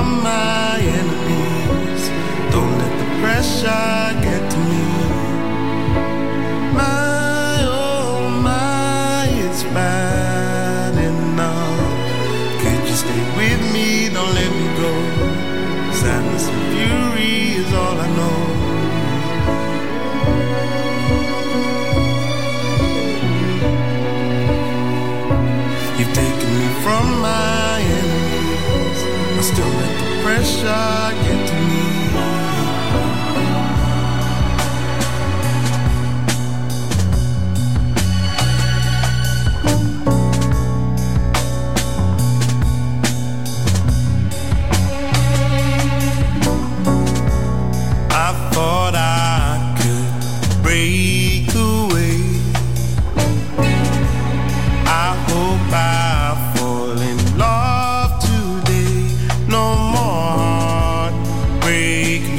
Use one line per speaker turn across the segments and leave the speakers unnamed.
fight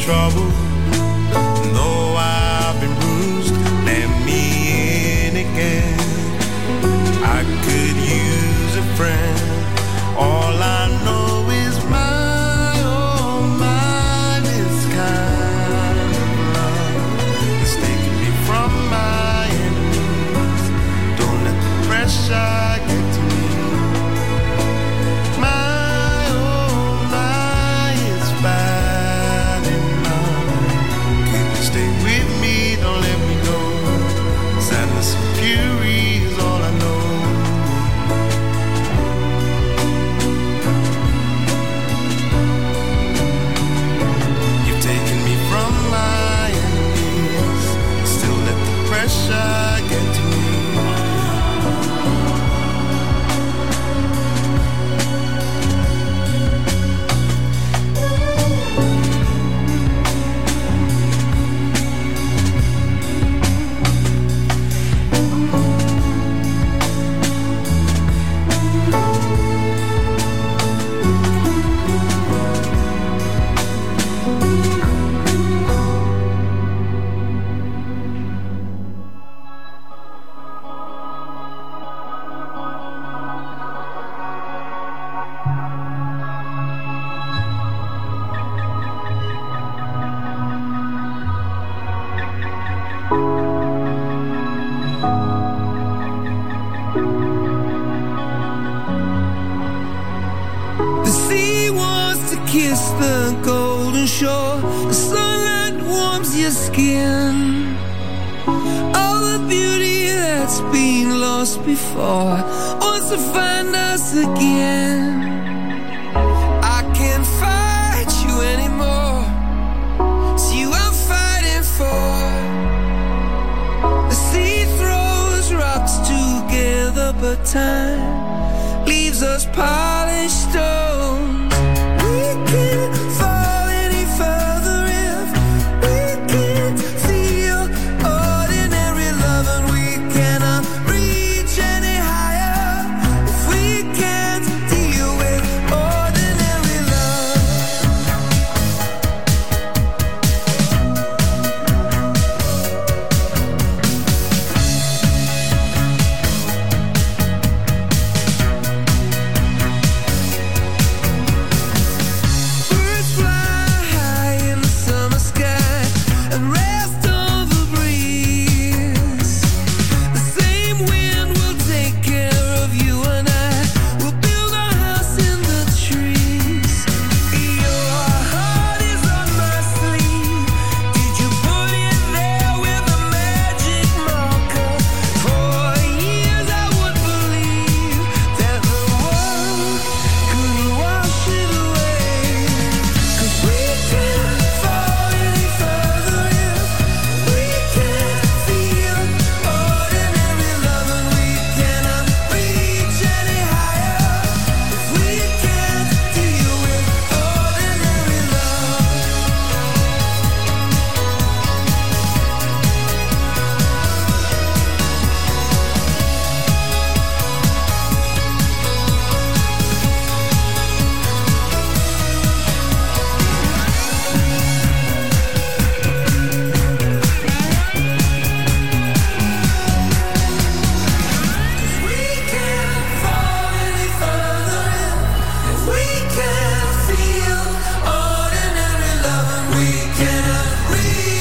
you
us power.
we cannot reach.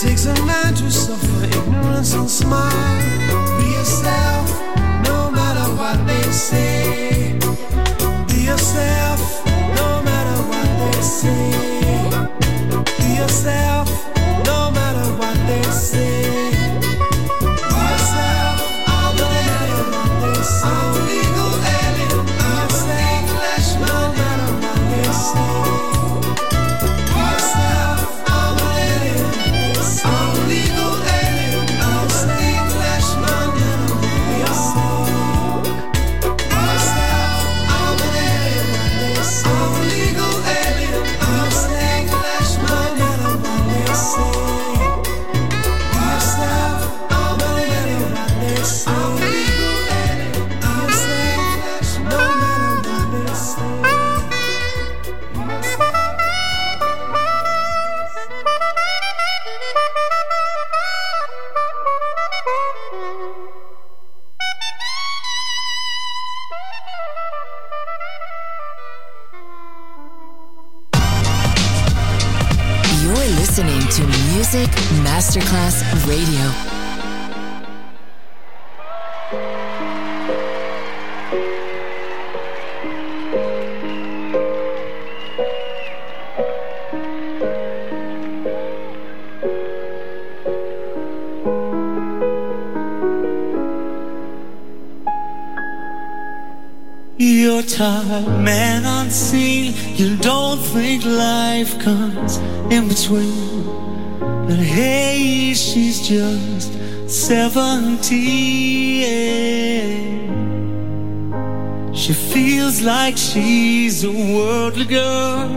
takes a man to suffer ignorance and smile. Be yourself, no matter what they say. Be yourself, no matter what they say. Be yourself, no matter what they say.
Seventeen. She feels like she's a worldly girl.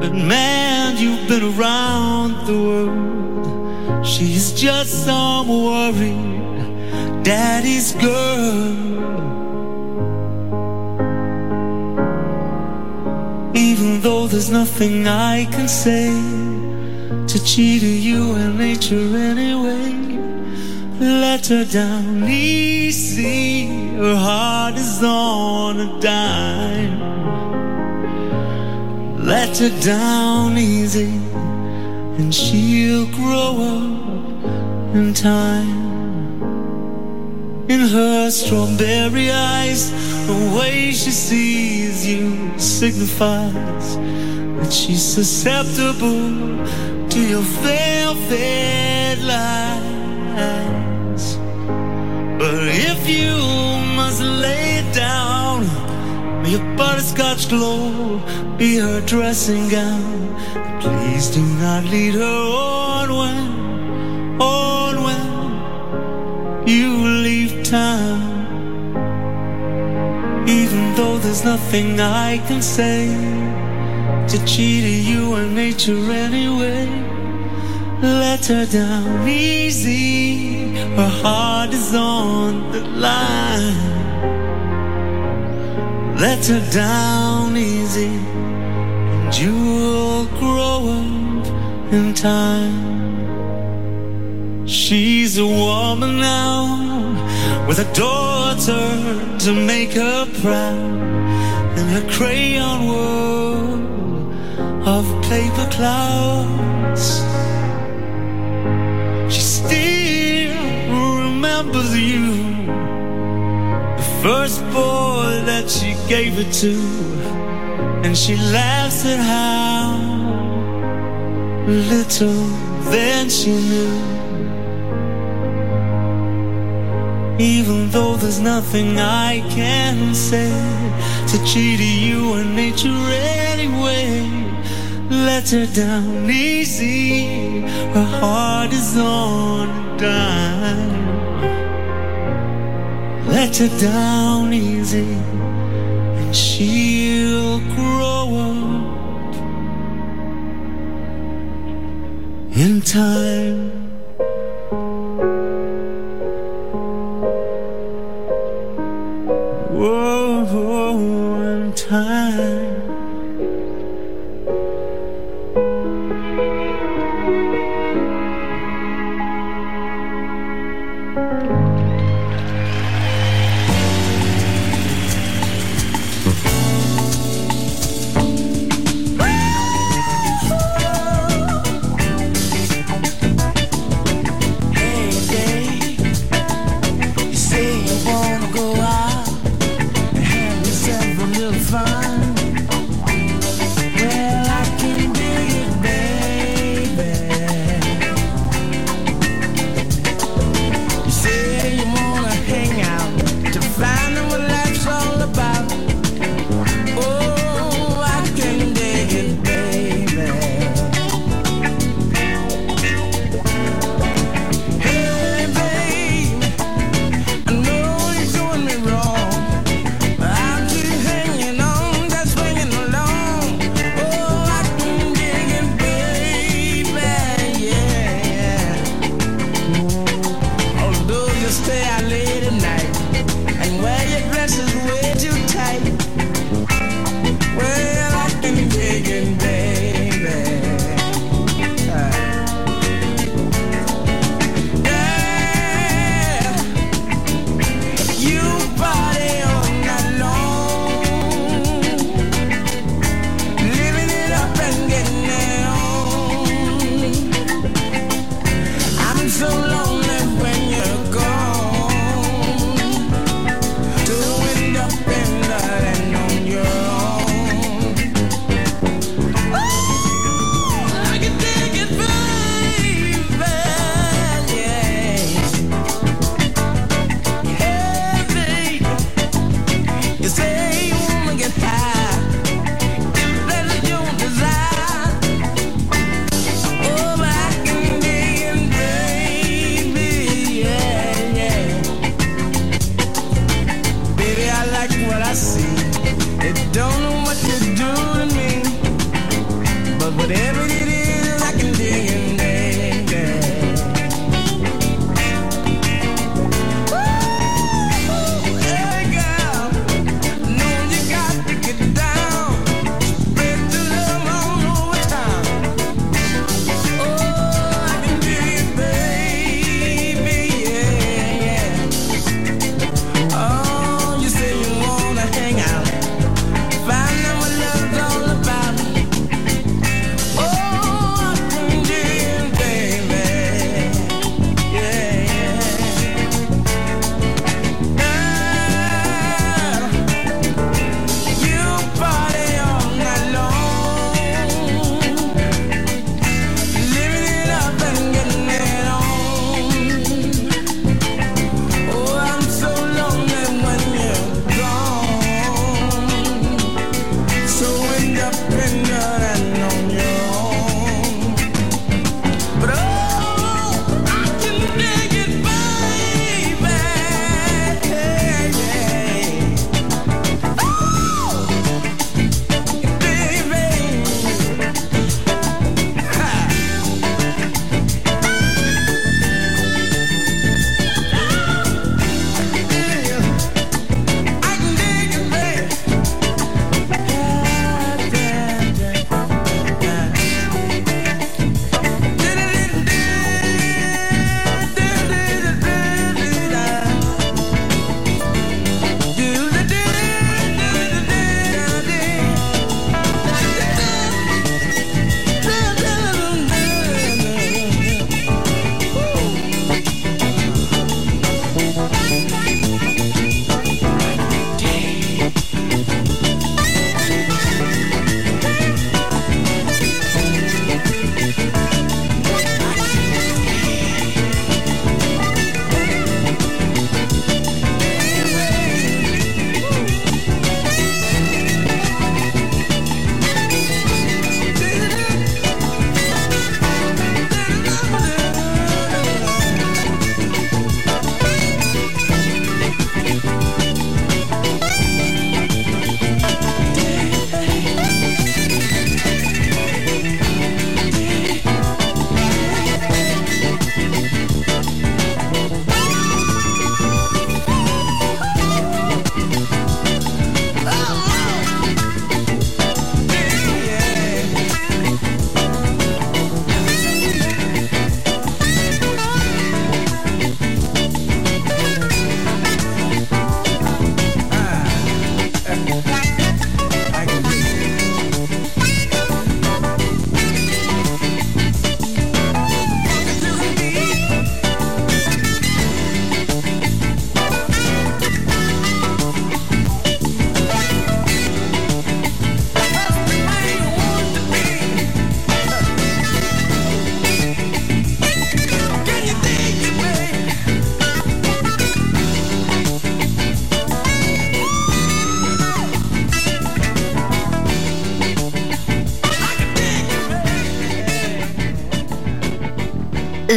But man, you've been around the world. She's just some worried daddy's girl. There's nothing I can say to cheat you and nature anyway let her down easy. Her heart is on a dime. Let her down easy, and she'll grow up in time. In her strawberry eyes. The way she sees you signifies that she's susceptible to your velvet lies. But if you must lay it down, may your butterscotch glow be her dressing gown. Please do not lead her on when, town. Even though there's nothing I can say to cheat you and nature anyway. Let her down easy, her heart is on the line. Let her down easy, and you'll grow up in time. She's a woman now with a daughter to make her proud and her crayon world of paper clouds. She still remembers you, the first boy that she gave it to, and she laughs at how little then she knew. Even though there's nothing I can say to cheat you and nature anyway. Let her down easy, her heart is on a dime. Let her down easy, and she'll grow up in time.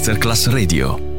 Masterclass Radio.